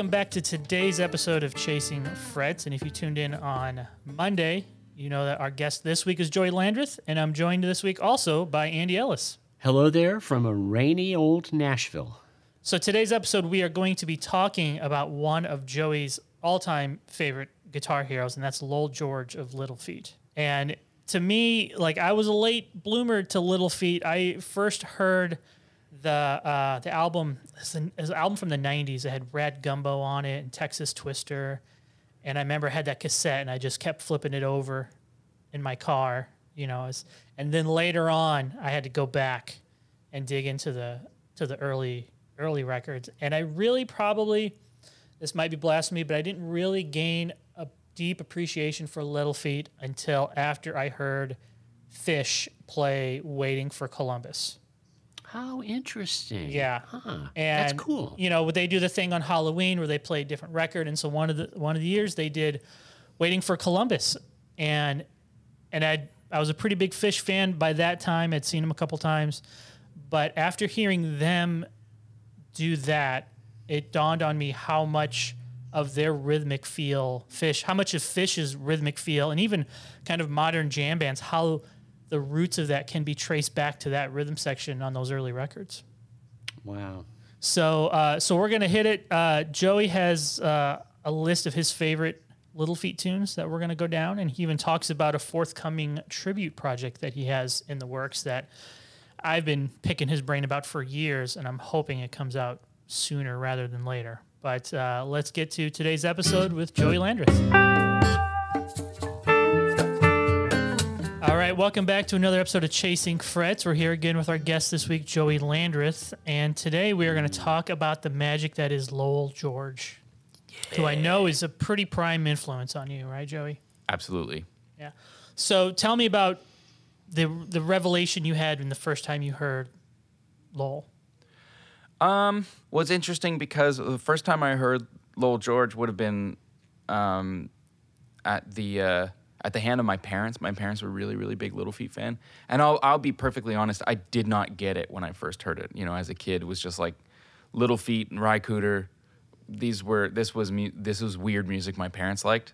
Welcome back to today's episode of Chasing Frets. And if you tuned in on Monday, you know that our guest this week is Joey Landreth, and I'm joined this week also by Andy Ellis. Hello there from a rainy old Nashville. So today's episode, we are going to be talking about one of Joey's all-time favorite guitar heroes, and that's Lowell George of Little Feat. And to me, like I was a late bloomer to Little Feat. I first heard the uh, the album it's an, an album from the '90s. It had Rad Gumbo on it and Texas Twister, and I remember I had that cassette, and I just kept flipping it over in my car, you know. As, and then later on, I had to go back and dig into the to the early early records, and I really probably this might be blasphemy, but I didn't really gain a deep appreciation for Little Feat until after I heard Phish play "Waiting for Columbus." How interesting. Yeah. Huh. And That's cool. You know, they do the thing on Halloween where they play a different record, and so one of the one of the years they did "Waiting for Columbus," and and I I was a pretty big Phish fan by that time. I'd seen them a couple times, but after hearing them do that, it dawned on me how much of their rhythmic feel Phish, how much of Phish's rhythmic feel, and even kind of modern jam bands, how the roots of that can be traced back to that rhythm section on those early records. Wow. So, uh, so we're gonna hit it. Uh, Joey has uh, a list of his favorite Little Feat tunes that we're gonna go down, and he even talks about a forthcoming tribute project that he has in the works that I've been picking his brain about for years, and I'm hoping it comes out sooner rather than later. But uh, let's get to today's episode with Joey Landreth. All right, welcome back to another episode of Chasing Frets. We're here again with our guest this week, Joey Landreth, and today we are going to talk about the magic that is Lowell George, who I know is a pretty prime influence on you, right, Joey? Absolutely. Yeah. So tell me about the the revelation you had when the first time you heard Lowell. Um, was interesting because the first time I heard Lowell George would have been um, at the uh, at the hand of my parents. My parents were really, really big Little Feat fan, and I'll I'll be perfectly honest. I did not get it when I first heard it. You know, as a kid, it was just like Little Feat and Ry Cooder. These were this was mu- this was weird music my parents liked.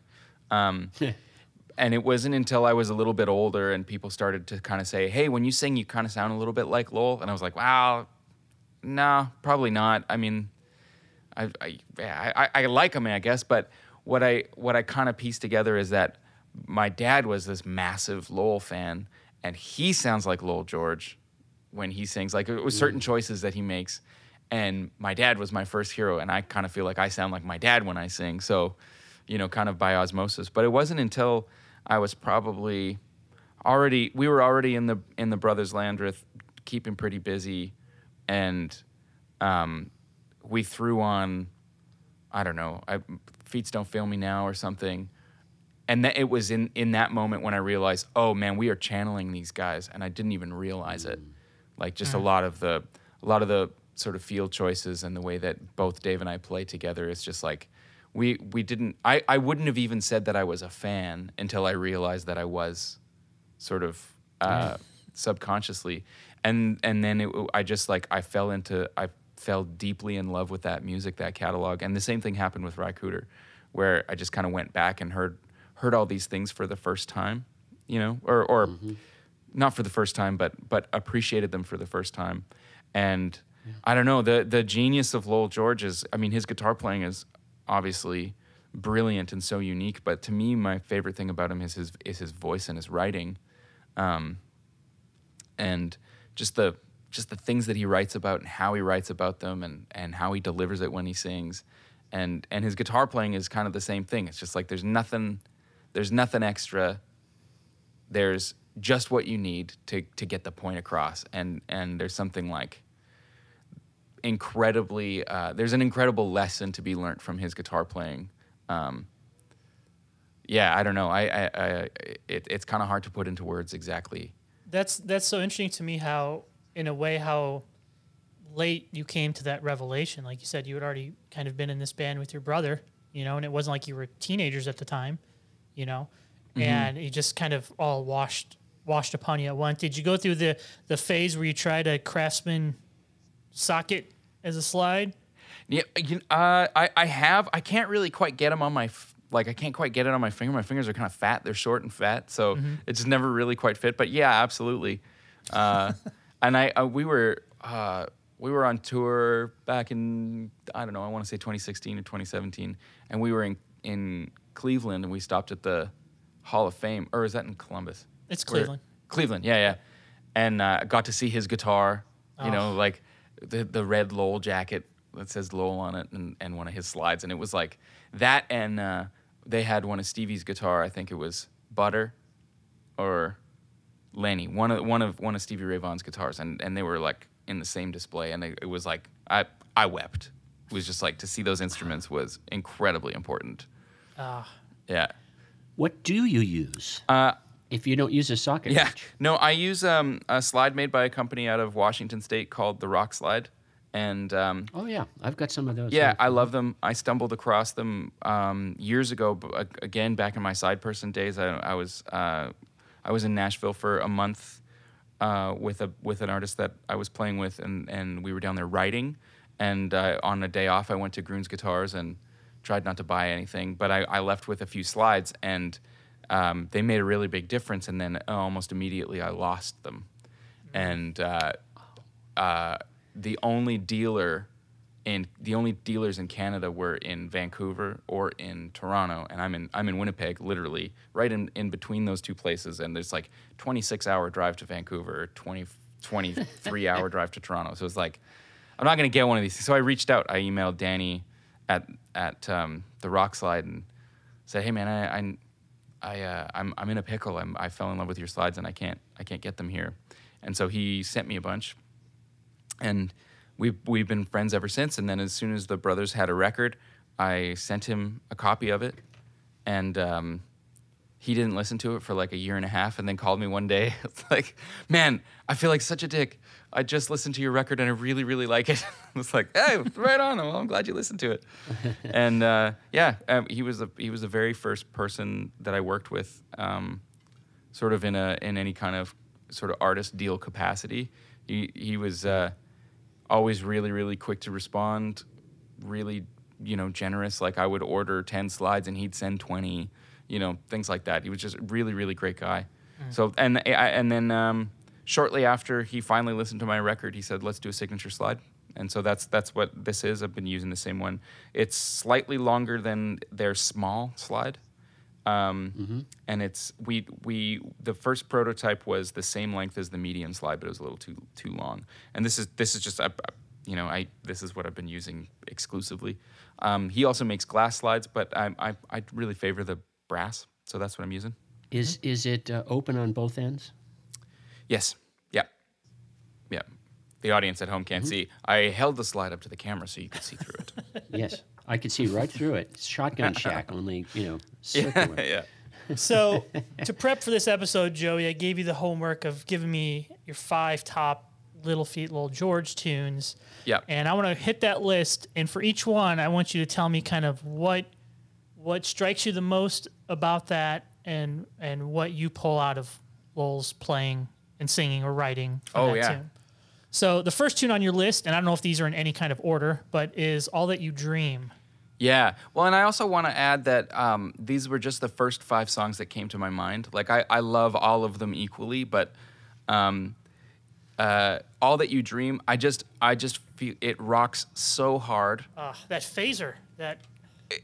Um, and it wasn't until I was a little bit older and people started to kind of say, "Hey, when you sing, you kind of sound a little bit like Lowell," and I was like, "Wow, no, probably not." I mean, I I, I, I like him, I guess, but what I what I kind of pieced together is that my dad was this massive Lowell fan, and he sounds like Lowell George when he sings. Like it was certain choices that he makes, and my dad was my first hero, and I kind of feel like I sound like my dad when I sing. So, you know, kind of by osmosis. But it wasn't until I was probably already we were already in the in the Brothers Landreth, keeping pretty busy, and um, we threw on I don't know, I, Feats Don't Fail Me Now or something. And that it was in, in that moment when I realized, oh man, we are channeling these guys, and I didn't even realize it. Mm. Like just a mm. lot of the a lot of the sort of field choices and the way that both Dave and I play together is just like we we didn't I, I wouldn't have even said that I was a fan until I realized that I was sort of uh, mm. subconsciously. And and then it, I just like I fell into I fell deeply in love with that music that catalog. And the same thing happened with Ry Cooder where I just kind of went back and heard heard all these things for the first time you know or or not for the first time but but appreciated them for the first time and I don't know the the genius of Lowell George is I mean his guitar playing is obviously brilliant and so unique. But to me, my favorite thing about him is his is his voice and his writing, um, and just the just the things that he writes about and how he writes about them and and how he delivers it when he sings, and and his guitar playing is kind of the same thing. It's just like there's nothing there's nothing extra. There's just what you need to to get the point across, and and there's something like incredibly uh, there's an incredible lesson to be learned from his guitar playing um, yeah i don't know i, I, I it, it's kind of hard to put into words exactly That's that's so interesting to me. How, in a way, how late you came to that revelation. Like you said, you had already kind of been in this band with your brother, you know, and it wasn't like you were teenagers at the time, you know, and it just kind of all washed washed upon you at once. Did you go through the the phase where you tried a Craftsman socket as a slide? yeah you, uh, I, I have. I can't really quite get them on my f- like i can't quite get it on my finger. My fingers are kind of fat. They're short and fat so it just never really quite fit but yeah absolutely. Uh, and i uh, we were uh, we were on tour back in i don't know i want to say 2016 or 2017 and we were in in cleveland and we stopped at the hall of fame or is that in columbus It's Where- Cleveland. Cleveland, yeah, yeah. And uh, got to see his guitar, you know, like the the red Lowell jacket that says Lowell on it, and, and one of his slides, and it was like that. And uh, they had one of Stevie's guitar. I think it was Butter, or Lenny, one of one of one of Stevie Ray Vaughan's guitars, and and they were like in the same display, and they, it was like I I wept. It was just like to see those instruments was incredibly important. Ah. Yeah. What do you use Uh, if you don't use a socket Yeah. wrench? No, I use um, a slide made by a company out of Washington State called the Rock Slide, and um, Oh yeah, I've got some of those. yeah. I love them. I stumbled across them um, years ago. Uh, again, back in my side person days, I, I was uh, I was in Nashville for a month uh, with a with an artist that I was playing with, and and we were down there writing. And uh, on a day off, I went to Gruhn's Guitars and tried not to buy anything, but I, I left with a few slides, and um, they made a really big difference. And then almost immediately, I lost them, and uh, uh, the only dealer in the only dealers in Canada were in Vancouver or in Toronto, and I'm in I'm in Winnipeg, literally right in, in between those two places. And there's like 26 hour drive to Vancouver, 20 23 hour drive to Toronto. So it's like I'm not gonna get one of these. So I reached out. I emailed Danny at at um, the Rock Slide and said, "Hey man, I, I I uh, I'm I'm in a pickle. I'm, I fell in love with your slides and I can't I can't get them here." And so he sent me a bunch, and we've we've been friends ever since. And then as soon as the brothers had a record, I sent him a copy of it, and um, he didn't listen to it for like a year and a half, and then called me one day. It's like, man, I feel like such a dick. I just listened to your record and I really really like it. it's like, hey, right on. Well, I'm glad you listened to it. and uh, yeah, um, he was the he was the very first person that I worked with. Um, sort of in a in any kind of sort of artist deal capacity. He he was uh, always really really quick to respond, really you know generous. Like I would order ten slides and he'd send twenty, you know things like that. He was just a really really great guy. So and I, and then um, shortly after he finally listened to my record, he said, "Let's do a signature slide." And so that's that's what this is. I've been using the same one. It's slightly longer than their small slide um, and it's we we the first prototype was the same length as the medium slide, but it was a little too too long. And this is this is just I, I- you know I this is what I've been using exclusively. Um, he also makes glass slides, but I, I I really favor the brass, so that's what I'm using. Is is it uh, open on both ends? Yes, yeah, yeah. The audience at home can't see. I held the slide up to the camera so you could see through it. Yes, I could see right through it. It's Shotgun Shack, only you know circular. yeah. So to prep for this episode, Joey, I gave you the homework of giving me your five top Little Feat, Lowell George tunes. Yeah. And I want to hit that list, and for each one, I want you to tell me kind of what what strikes you the most about that, and and what you pull out of Lowell's playing and singing or writing. Oh, that yeah. Tune. So the first tune on your list, and I don't know if these are in any kind of order, but is "All That You Dream." Yeah. Well, and I also want to add that um, these were just the first five songs that came to my mind. Like, I, I love all of them equally, but um, uh, all that you dream, I just I just feel it rocks so hard. Uh, that phaser, that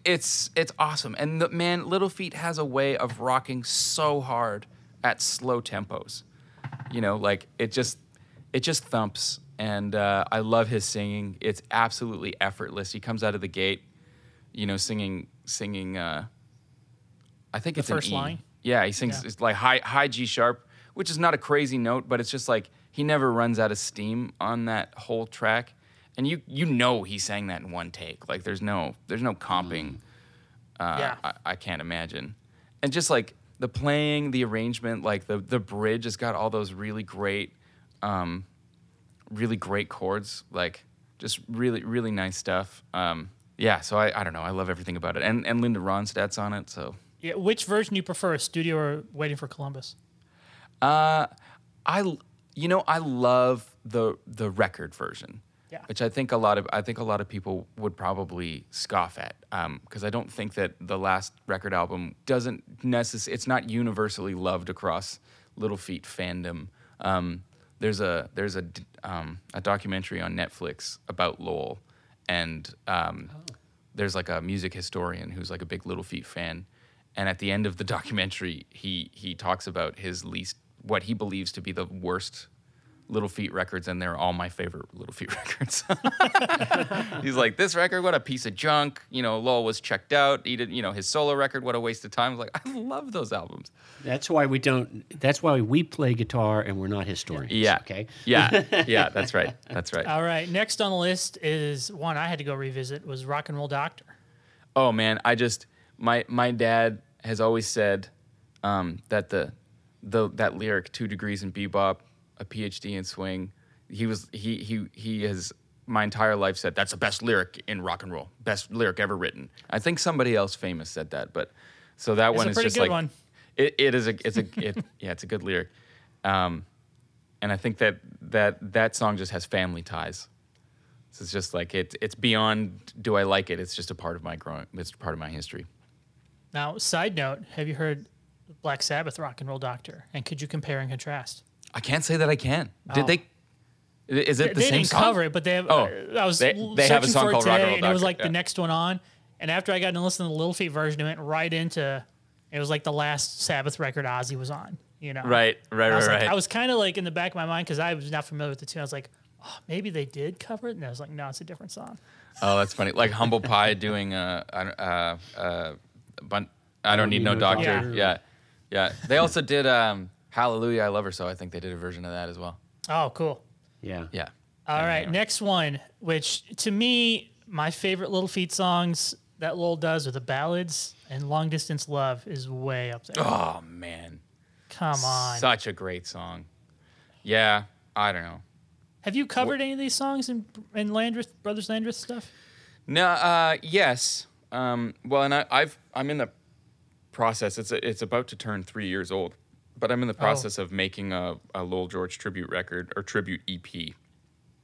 it's it's awesome. And the, man, Little Feat has a way of rocking so hard at slow tempos. You know, like it just it just thumps. And uh, I love his singing. It's absolutely effortless. He comes out of the gate, you know, singing singing. Uh, I think it's first an E. line? Yeah, he sings Yeah. it's like high high G sharp, which is not a crazy note, but it's just like he never runs out of steam on that whole track. And you you know he sang that in one take. Like there's no there's no comping. Uh, Yeah. I, I can't imagine. And just like the playing, the arrangement, like the the bridge has got all those really great, um, really great chords. Like just really really nice stuff. Um, yeah. So I, I don't know. I love everything about it. And and Linda Ronstadt's on it. So Yeah, which version do you prefer, studio or Waiting for Columbus? Uh, I, l- you know, I love the the record version. Yeah. Which I think a lot of I think a lot of people would probably scoff at because I don't think that the last record album doesn't necessarily it's not universally loved across Little Feat fandom. Um, there's a there's a um, a documentary on Netflix about Lowell, and um, there's like a music historian who's like a big Little Feat fan, and at the end of the documentary, he he talks about his least what he believes to be the worst Little Feat records, and they're all my favorite Little Feat records. He's like, this record, what a piece of junk. You know, Lowell was checked out. He did, you know, his solo record, what a waste of time. I was like, I love those albums. That's why we don't. That's why we play guitar and we're not historians. Yeah. Okay. Yeah. Yeah. That's right. That's right. All right, next on the list is one I had to go revisit was Rock and Roll Doctor. Oh man, I just my my dad has always said um, that the the that lyric two degrees in bebop, a PhD in swing. He was he he he has my entire life said that's the best lyric in rock and roll, best lyric ever written. I think somebody else famous said that, but so that It's one is just good like one. It, it is a it's a it, yeah it's a good lyric, um, and I think that that that song just has family ties. So it's just like it it's beyond do I like it? It's just a part of my growing. It's part of my history. Now, side note, have you heard Black Sabbath Rock and Roll Doctor? And could you compare and contrast? I can't say that I can. Oh. Did they? Is it the they same didn't song? cover it, but they have. Oh, I was they- they have a searching song for it called Rock and today, Roll and it was Doctor, like yeah. the next one on. And after I got to listen to the Little Feat version, it went right into. It was like the last Sabbath record Ozzy was on. You know. Right, right, I was right, like, right. I was kind of like in the back of my mind because I was not familiar with the tune. I was like, oh, maybe they did cover it, and I was like, no, it's a different song. Oh, that's funny. Like Humble Pie doing uh, uh, uh, bun- I don't need no doctor. Doctor. Yeah. yeah, They also did um, Hallelujah, I Love Her So. I think they did a version of that as well. Oh, cool. Yeah. Yeah. All right, Anyway. next one, which to me, my favorite Little Feat songs that Lowell does are the ballads, and Long Distance Love is way up there. Oh man, Come on. such a great song. Yeah, I don't know. Have you covered any of these songs in, in Landreth, Brothers Landreth stuff? No, uh, yes. Um, well, and I, I've I'm in the process. It's a, it's about to turn three years old, but I'm in the process of making a, a Lowell George tribute record or tribute EP.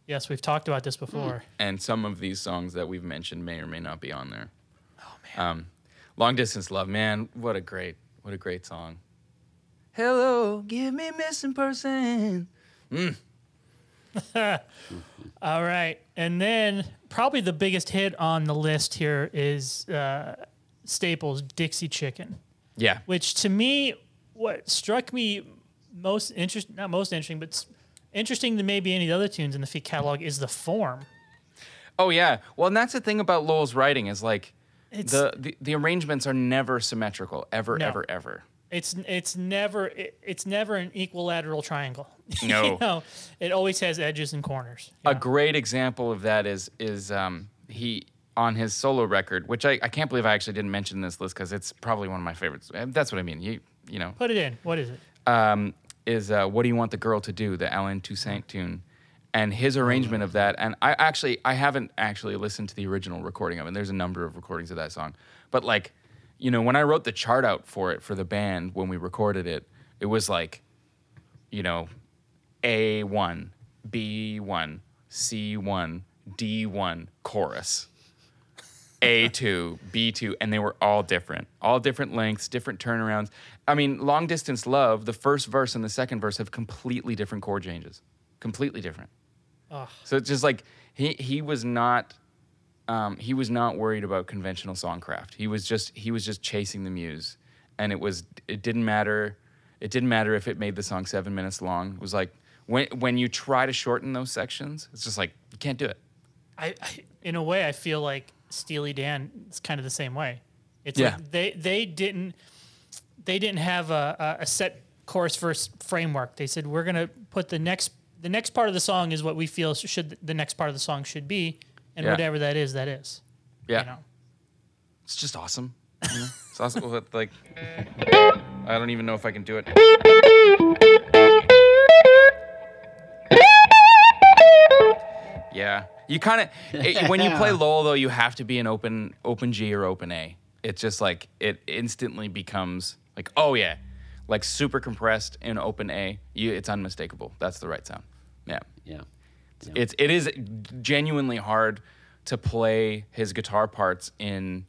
Yes, we've talked about this before. and some of these songs that we've mentioned may or may not be on there. Oh man. Um, Long distance love, man. What a great, what a great song. Hello, give me a missing person. All right, and then probably the biggest hit on the list here is uh, Staples' Dixie Chicken. Yeah. which to me, what struck me most interesting, not most interesting, but interesting than maybe any of the other tunes in the Feat catalog is the form. Oh yeah. Well, and that's the thing about Lowell's writing is like It's the, the the arrangements are never symmetrical, ever, No. ever, ever. it's it's never it, it's never an equilateral triangle. No. you know, it always has edges and corners. A great example of that is is um, he on his solo record, which I, I can't believe I actually didn't mention this list because it's probably one of my favorites. Uh, That's what I mean. You you know, Put it in. What is it? um, is uh, "What Do You Want the Girl to Do?" the Allen Toussaint tune, and his arrangement of that. And I actually I haven't actually listened to the original recording of it. And there's a number of recordings of that song, but like, you know, when I wrote the chart out for it for the band when we recorded it, it was like, you know, A one, B one, C one, D one chorus. A2, B2, and they were all different. All different lengths, different turnarounds. I mean, Long Distance Love, the first verse and the second verse have completely different chord changes. Completely different. Ugh. So it's just like he he was not um, he was not worried about conventional songcraft. He was just he was just chasing the muse, and it was it didn't matter. It didn't matter if it made the song seven minutes long. It was like when when you try to shorten those sections, it's just like you can't do it. I, I in a way I feel like Steely Dan is kind of the same way. It's Yeah. like they they didn't they didn't have a, a set chorus verse framework. They said we're gonna put the next the next part of the song is what we feel should the next part of the song should be, and Yeah. whatever that is, that is. Yeah, You know. it's just awesome. you know? It's awesome. Like I don't even know if I can do it. Yeah, you kind of when you play Lowell though, you have to be an open open G or open A. It's just like it instantly becomes like oh yeah, like super compressed in open A. You, it's unmistakable. That's the right sound. Yeah, Yeah. it's it is genuinely hard to play his guitar parts in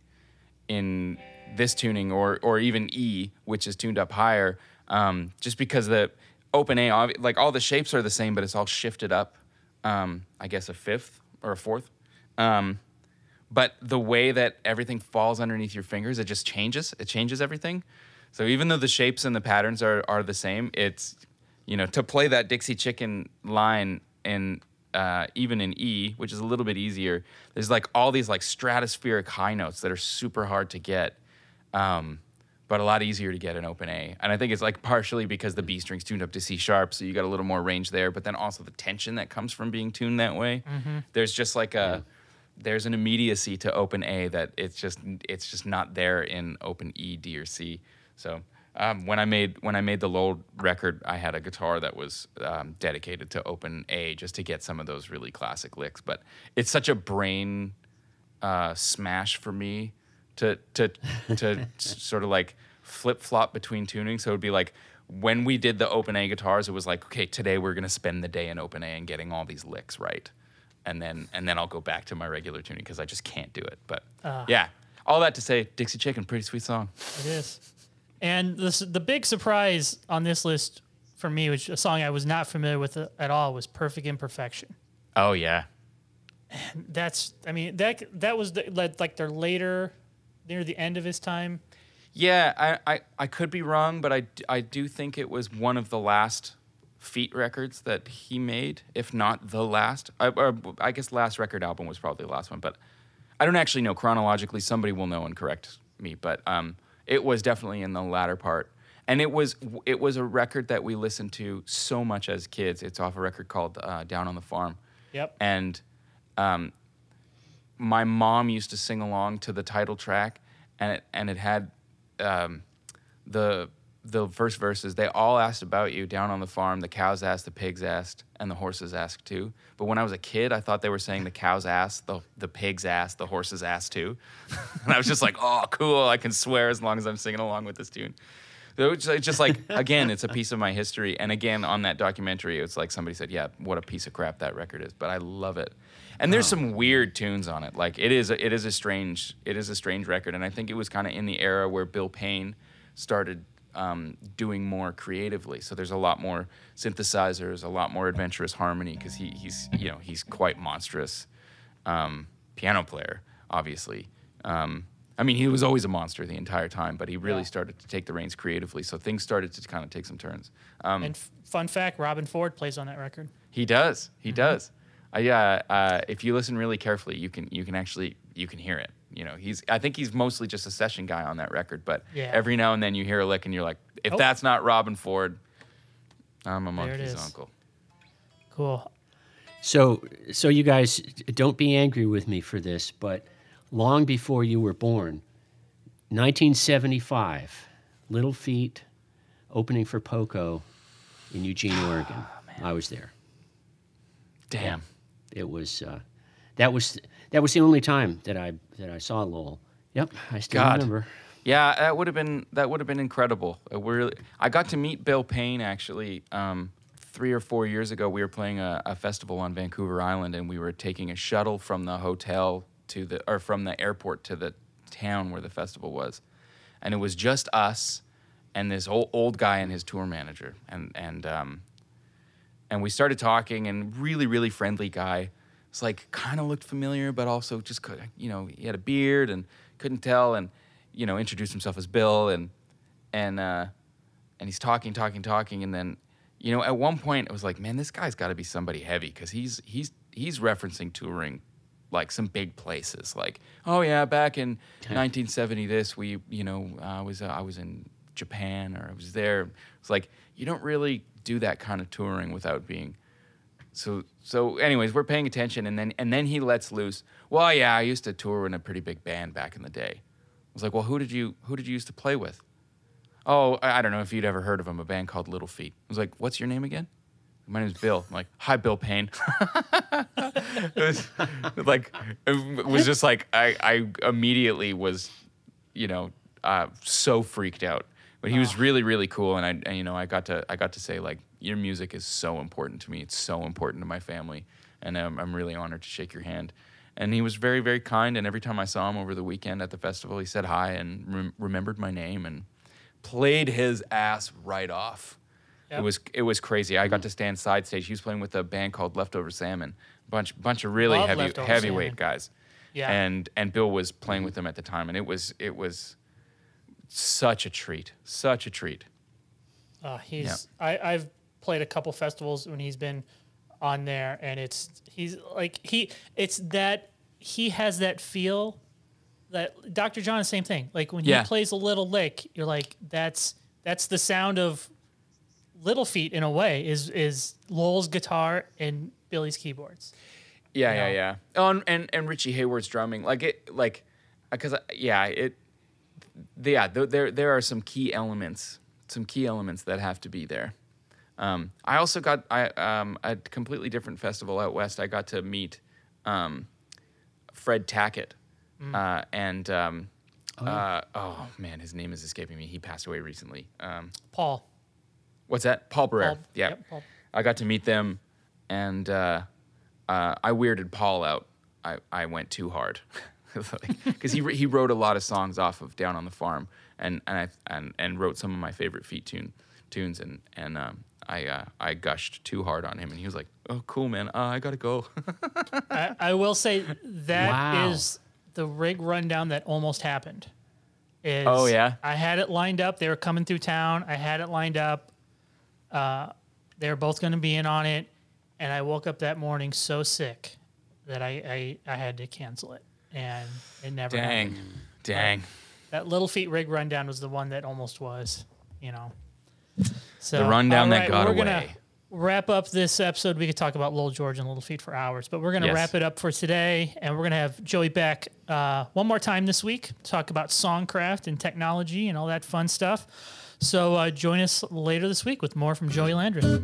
in this tuning or or even E, which is tuned up higher, um, just because the open A, like all the shapes are the same, but it's all shifted up. Um, I guess a fifth or a fourth. Um, but the way that everything falls underneath your fingers, it just changes. It changes everything. So even though the shapes and the patterns are are the same, it's you know to play that Dixie Chicken line in uh, even in E, which is a little bit easier. There's like all these like stratospheric high notes that are super hard to get, um, but a lot easier to get in open A. And I think it's like partially because the B string's tuned up to C sharp, so you got a little more range there. But then also the tension that comes from being tuned that way. There's just like a there's an immediacy to open A that it's just it's just not there in open E, D, or C. So um, when I made when I made the Lowell record, I had a guitar that was um, dedicated to open A just to get some of those really classic licks. But it's such a brain uh, smash for me to to to sort of like flip flop between tuning. So it'd be like when we did the open A guitars, it was like, okay, today we're gonna spend the day in open A and getting all these licks right, and then and then I'll go back to my regular tuning because I just can't do it. But ah. yeah, all that to say, Dixie Chicken, pretty sweet song. It is. And this, the big surprise on this list for me, which a song I was not familiar with uh, at all, was "Perfect Imperfection." Oh yeah, That's, I mean, that that was the, like like their later, near the end of his time. yeah. I, I I could be wrong, but I, I do think it was one of the last feat records that he made, if not the last. I, or I guess last record album was probably the last one, but I don't actually know chronologically. Somebody will know and correct me, but um, it was definitely in the latter part, and it was it was a record that we listened to so much as kids. It's off a record called uh, Down on the Farm, Yep. and um, my mom used to sing along to the title track, and it and it had um, the the first verses. They all asked about you down on the farm. The cows asked, the pigs asked, and the horses asked too. But when I was a kid, I thought they were saying the cows asked, the the pigs asked, the horses asked too, and I was just like, oh, cool! I can swear as long as I'm singing along with this tune. It's just like again, it's a piece of my history. And again, on that documentary, it's like somebody said, "Yeah, what a piece of crap that record is," but I love it. And there's some weird tunes on it. Like it is, a, it is a strange, it is a strange record. And I think it was kind of in the era where Bill Payne started um, doing more creatively. So there's a lot more synthesizers, a lot more adventurous harmony because he, he's you know he's quite monstrous um, piano player, obviously. Um, I mean, he was always a monster the entire time, but he really Yeah. started to take the reins creatively. So things started to kind of take some turns. Um, And f- fun fact: Robben Ford plays on that record. he does. Mm-hmm. He does. Uh, yeah. Uh, if you listen really carefully, you can you can actually you can hear it. You know, he's. I think he's mostly just a session guy on that record, but Yeah. every now and then you hear a lick and you're like, if Oh. that's not Robben Ford, I'm a monkey's uncle. Cool. So, so you guys don't be angry with me for this, but long before you were born, 1975, Little Feat opening for Poco in Eugene, Oregon. I was there. Damn. It was uh, that was that was the only time that I that I saw Lowell. Yep, I still God. remember. Yeah, that would have been that would have been incredible. Really, I got to meet Bill Payne actually um, three or four years ago. We were playing a, a festival on Vancouver Island, and we were taking a shuttle from the hotel to the or from the airport to the town where the festival was, and it was just us and this old old guy and his tour manager, and and um, and we started talking and really really friendly guy. Was like kind of looked familiar, but also just could you know he had a beard and couldn't tell, and you know introduced himself as Bill, and and uh, and he's talking, talking, talking, and then you know at one point it was like, man, this guy's got to be somebody heavy because he's he's he's referencing touring like some big places like oh yeah back in 1970 this we you know i was uh, i was in japan or i was there. It's like you don't really do that kind of touring without being so so anyways we're paying attention and then and then he lets loose. Well yeah i used to tour in a pretty big band back in the day. I was like well who did you who did you used to play with? Oh i I don't know if you'd ever heard of him a band called little feat. I was like what's your name again my name's bill. I'm like hi bill payne. It was like it was just like I, I immediately was you know uh, so freaked out. But he was really really cool and I and, you know I got to I got to say like your music is so important to me. It's so important to my family and I'm, I'm really honored to shake your hand. And he was very very kind and every time I saw him over the weekend at the festival he said hi and rem- remembered my name and played his ass right off Yep. it was it was crazy. I got to stand side stage. He was playing with a band called Leftover Salmon, bunch bunch of really Love heavy Leftover heavyweight Salmon. guys. Yeah. And and Bill was playing with them at the time, and it was it was such a treat, such a treat. Uh, he's I, I've played a couple festivals when he's been on there, and it's he's like he it's that he has that feel that Dr. John is same thing. Like when Yeah. he plays a little lick, you're like that's that's the sound of Little Feat in a way is is Lowell's guitar and Billy's keyboards. Yeah, yeah, know? yeah. Oh, and, and and Richie Hayward's drumming, like it, like, because yeah, it, yeah, th- there there are some key elements, some key elements that have to be there. Um, I also got I um a completely different festival out west. I got to meet um, Fred Tackett, uh, and um, oh, uh, oh man, his name is escaping me. He passed away recently. Um, Paul. What's that? Paul Barrere. Paul- yeah. yep, Paul. I got to meet them, and uh, uh, I weirded Paul out. I, I went too hard because he he wrote a lot of songs off of Down on the Farm, and and I and, and wrote some of my favorite Feat tune tunes, and and um, I uh, I gushed too hard on him, and he was like, "Oh, cool, man. Uh, I gotta go." I, I will say that is Wow. the rig rundown that almost happened. Is Oh, yeah? I had it lined up. They were coming through town. I had it lined up. Uh, they're both going to be in on it, and I woke up that morning so sick that I I, I had to cancel it, and it never Dang, happened. dang. That little Feat rig rundown was the one that almost was, you know. So The rundown that got we're gonna away. Wrap up this episode. We could talk about Lowell George and Little Feat for hours, but we're gonna Yes. wrap it up for today, and we're gonna have Joey back uh, one more time this week. Talk about songcraft and technology and all that fun stuff. So uh, join us later this week with more from Joey Landreth.